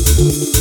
Música